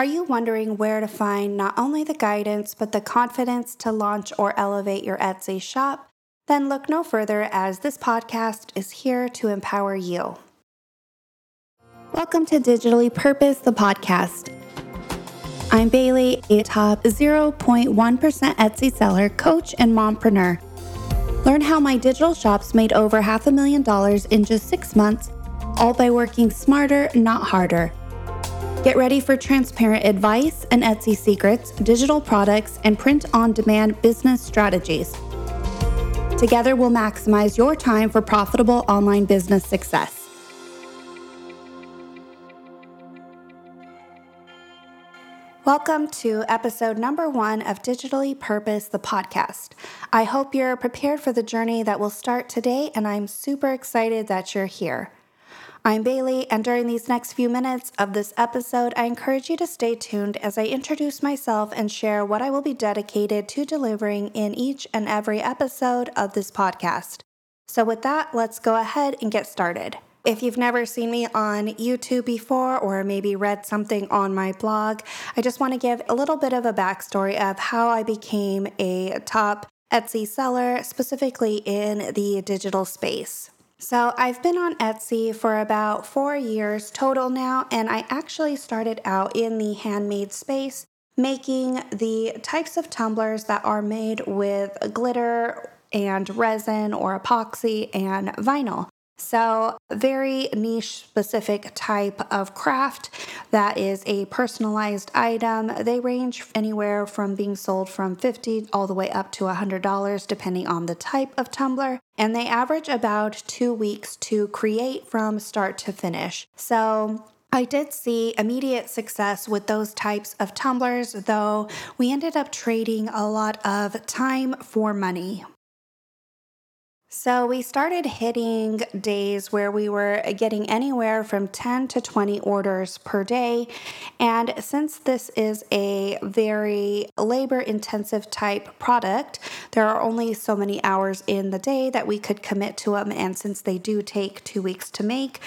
Are you wondering where to find not only the guidance, but the confidence to launch or elevate your Etsy shop? Then look no further as this podcast is here to empower you. Welcome to Digitally Purposed, the podcast. I'm Bailey, a top 0.1% Etsy seller, coach, and mompreneur. Learn how my digital shops made over half a million dollars in just six months, all by working smarter, not harder. Get ready for transparent advice and Etsy secrets, digital products, and print on demand business strategies. Together, we'll maximize your time for profitable online business success. Welcome to episode number one of Digitally Purposed, the podcast. I hope you're prepared for the journey that will start today, and I'm super excited that you're here. I'm Bailey, and during these next few minutes of this episode, I encourage you to stay tuned as I introduce myself and share what I will be dedicated to delivering in each and every episode of this podcast. So, with that, let's go ahead and get started. If you've never seen me on YouTube before or maybe read something on my blog, I just want to give a little bit of a backstory of how I became a top Etsy seller, specifically in the digital space. So, I've been on Etsy for about four years total now, and I actually started out in the handmade space making the types of tumblers that are made with glitter and resin or epoxy and vinyl. So, very niche specific type of craft that is a personalized item. They range anywhere from being sold from 50 all the way up to $100 depending on the type of tumbler, and they average about 2 weeks to create from start to finish. So, I did see immediate success with those types of tumblers, though we ended up trading a lot of time for money. So we started hitting days where we were getting anywhere from 10 to 20 orders per day. And since this is a very labor intensive type product, there are only so many hours in the day that we could commit to them. And since they do take two weeks to make,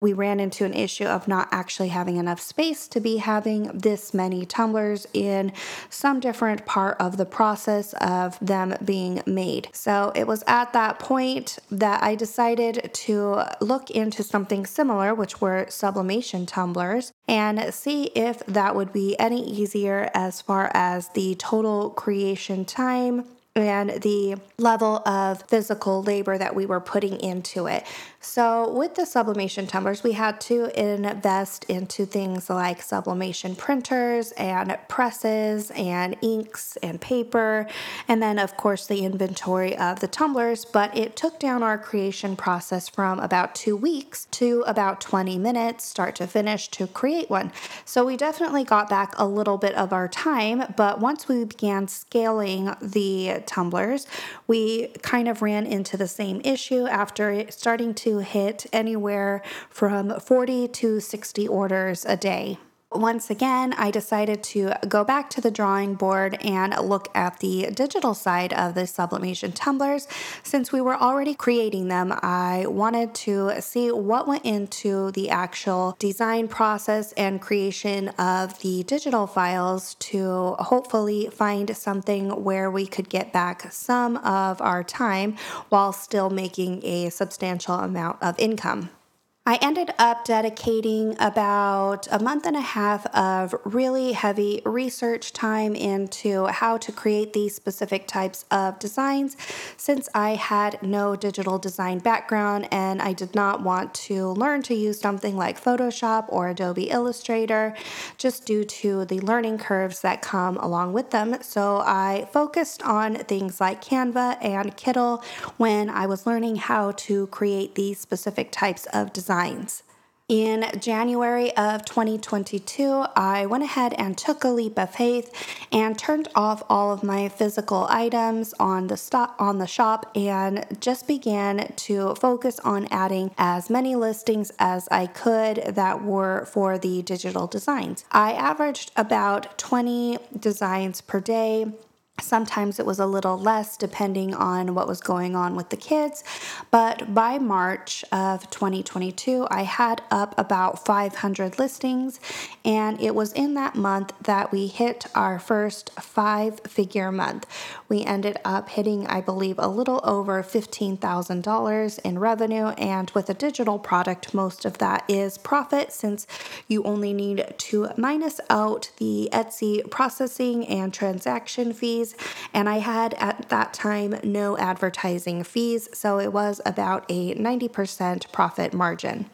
we ran into an issue of not actually having enough space to be having this many tumblers in some different part of the process of them being made. So it was at that point that I decided to look into something similar, which were sublimation tumblers, and see if that would be any easier as far as the total creation time and the level of physical labor that we were putting into it. So, with the sublimation tumblers, we had to invest into things like sublimation printers and presses and inks and paper, and then, of course, the inventory of the tumblers. But it took down our creation process from about two weeks to about 20 minutes, start to finish, to create one. So, we definitely got back a little bit of our time, but once we began scaling the tumblers, we kind of ran into the same issue after starting to hit anywhere from 40 to 60 orders a day. Once again, I decided to go back to the drawing board and look at the digital side of the sublimation tumblers. Since we were already creating them, I wanted to see what went into the actual design process and creation of the digital files to hopefully find something where we could get back some of our time while still making a substantial amount of income. I ended up dedicating about a month and a half of really heavy research time into how to create these specific types of designs since I had no digital design background and I did not want to learn to use something like Photoshop or Adobe Illustrator just due to the learning curves that come along with them. So I focused on things like Canva and Kittl when I was learning how to create these specific types of designs designs. In January of 2022, I went ahead and took a leap of faith and turned off all of my physical items on the stop on the shop and just began to focus on adding as many listings as I could that were for the digital designs. I averaged about 20 designs per day Sometimes it was a little less depending on what was going on with the kids. But by March of 2022, I had up about 500 listings. And it was in that month that we hit our first five figure month. We ended up hitting, I believe, a little over $15,000 in revenue. And with a digital product, most of that is profit since you only need to minus out the Etsy processing and transaction fees and I had at that time no advertising fees, so it was about a 90% profit margin.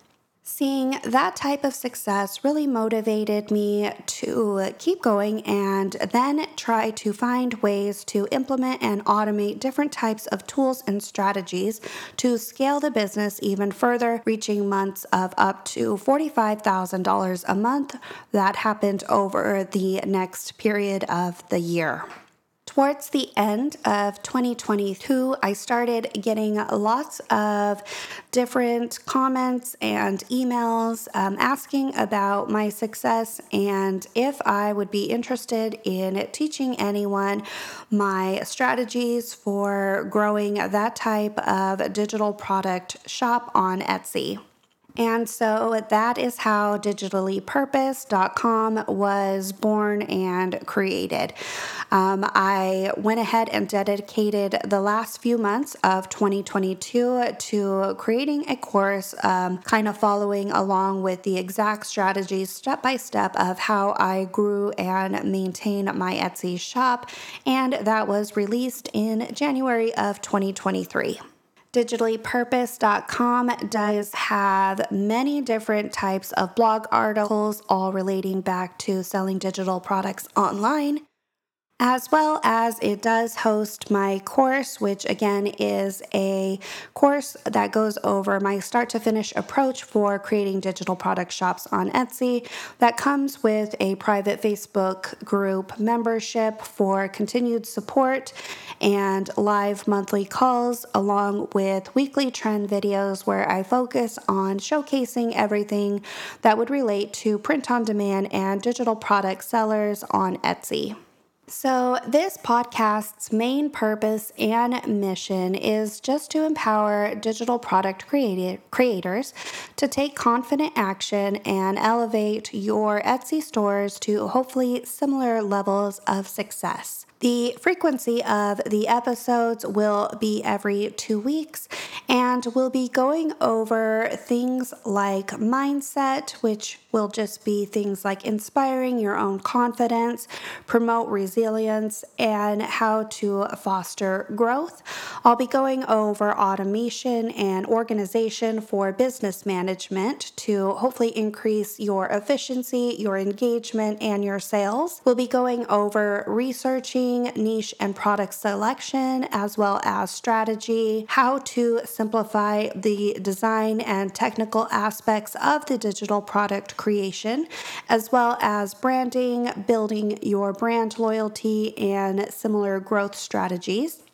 Seeing that type of success really motivated me to keep going and then try to find ways to implement and automate different types of tools and strategies to scale the business even further, reaching months of up to $45,000 a month. That happened over the next period of the year. Towards the end of 2022, I started getting lots of different comments and emails um, asking about my success and if I would be interested in teaching anyone my strategies for growing that type of digital product shop on Etsy. And so that is how digitallypurposed.com was born and created. Um, I went ahead and dedicated the last few months of 2022 to creating a course, um, kind of following along with the exact strategies step by step of how I grew and maintained my Etsy shop. And that was released in January of 2023 digitallypurposed.com does have many different types of blog articles, all relating back to selling digital products online as well as it does host my course, which again is a course that goes over my start to finish approach for creating digital product shops on Etsy. That comes with a private Facebook group membership for continued support and live monthly calls, along with weekly trend videos where I focus on showcasing everything that would relate to print on demand and digital product sellers on Etsy. So, this podcast's main purpose and mission is just to empower digital product creators to take confident action and elevate your Etsy stores to hopefully similar levels of success. The frequency of the episodes will be every two weeks, and we'll be going over things like mindset, which will just be things like inspiring your own confidence, promote resilience, and how to foster growth. I'll be going over automation and organization for business management to hopefully increase your efficiency, your engagement, and your sales. We'll be going over researching niche and product selection, as well as strategy, how to simplify the design and technical aspects of the digital product creation, as well as branding, building your brand loyalty, and similar growth strategies.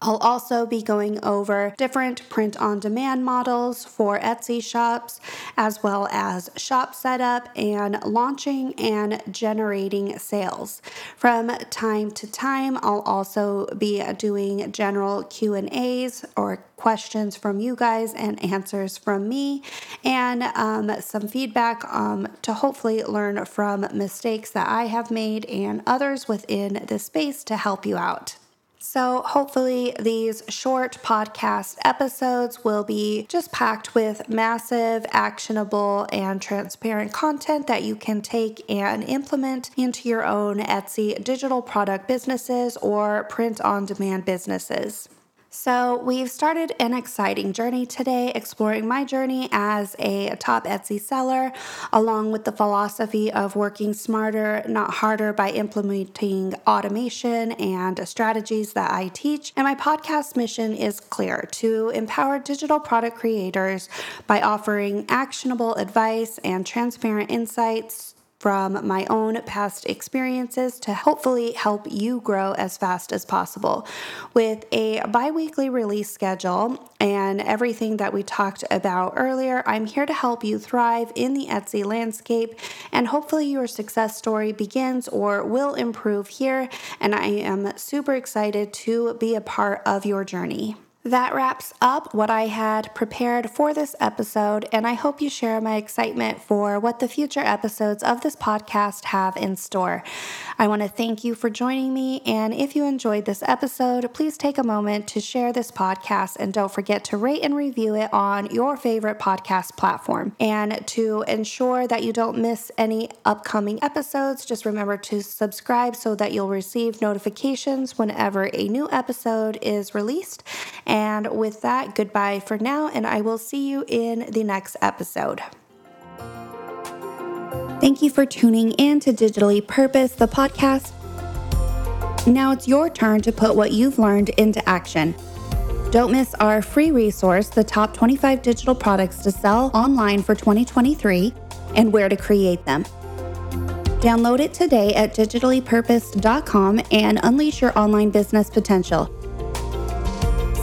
I'll also be going over different print on demand models for Etsy shops, as well as shop setup and launching and generating sales. From time to time, I'll also be doing general Q&As or questions from you guys and answers from me and um, some feedback um, to hopefully learn from mistakes that I have made and others within the space to help you out. So, hopefully, these short podcast episodes will be just packed with massive, actionable, and transparent content that you can take and implement into your own Etsy digital product businesses or print on demand businesses. So, we've started an exciting journey today, exploring my journey as a top Etsy seller, along with the philosophy of working smarter, not harder, by implementing automation and strategies that I teach. And my podcast mission is clear to empower digital product creators by offering actionable advice and transparent insights from my own past experiences to hopefully help you grow as fast as possible. With a bi weekly release schedule and everything that we talked about earlier, I'm here to help you thrive in the Etsy landscape, and hopefully, your success story begins or will improve here. And I am super excited to be a part of your journey. That wraps up what I had prepared for this episode, and I hope you share my excitement for what the future episodes of this podcast have in store. I want to thank you for joining me, and if you enjoyed this episode, please take a moment to share this podcast and don't forget to rate and review it on your favorite podcast platform. And to ensure that you don't miss any upcoming episodes, just remember to subscribe so that you'll receive notifications whenever a new episode is released. And with that, goodbye for now, and I will see you in the next episode. Thank you for tuning in to Digitally Purposed, the podcast. Now it's your turn to put what you've learned into action. Don't miss our free resource, The Top 25 Digital Products to Sell Online for 2023 and Where to Create Them. Download it today at digitallypurposed.com and unleash your online business potential.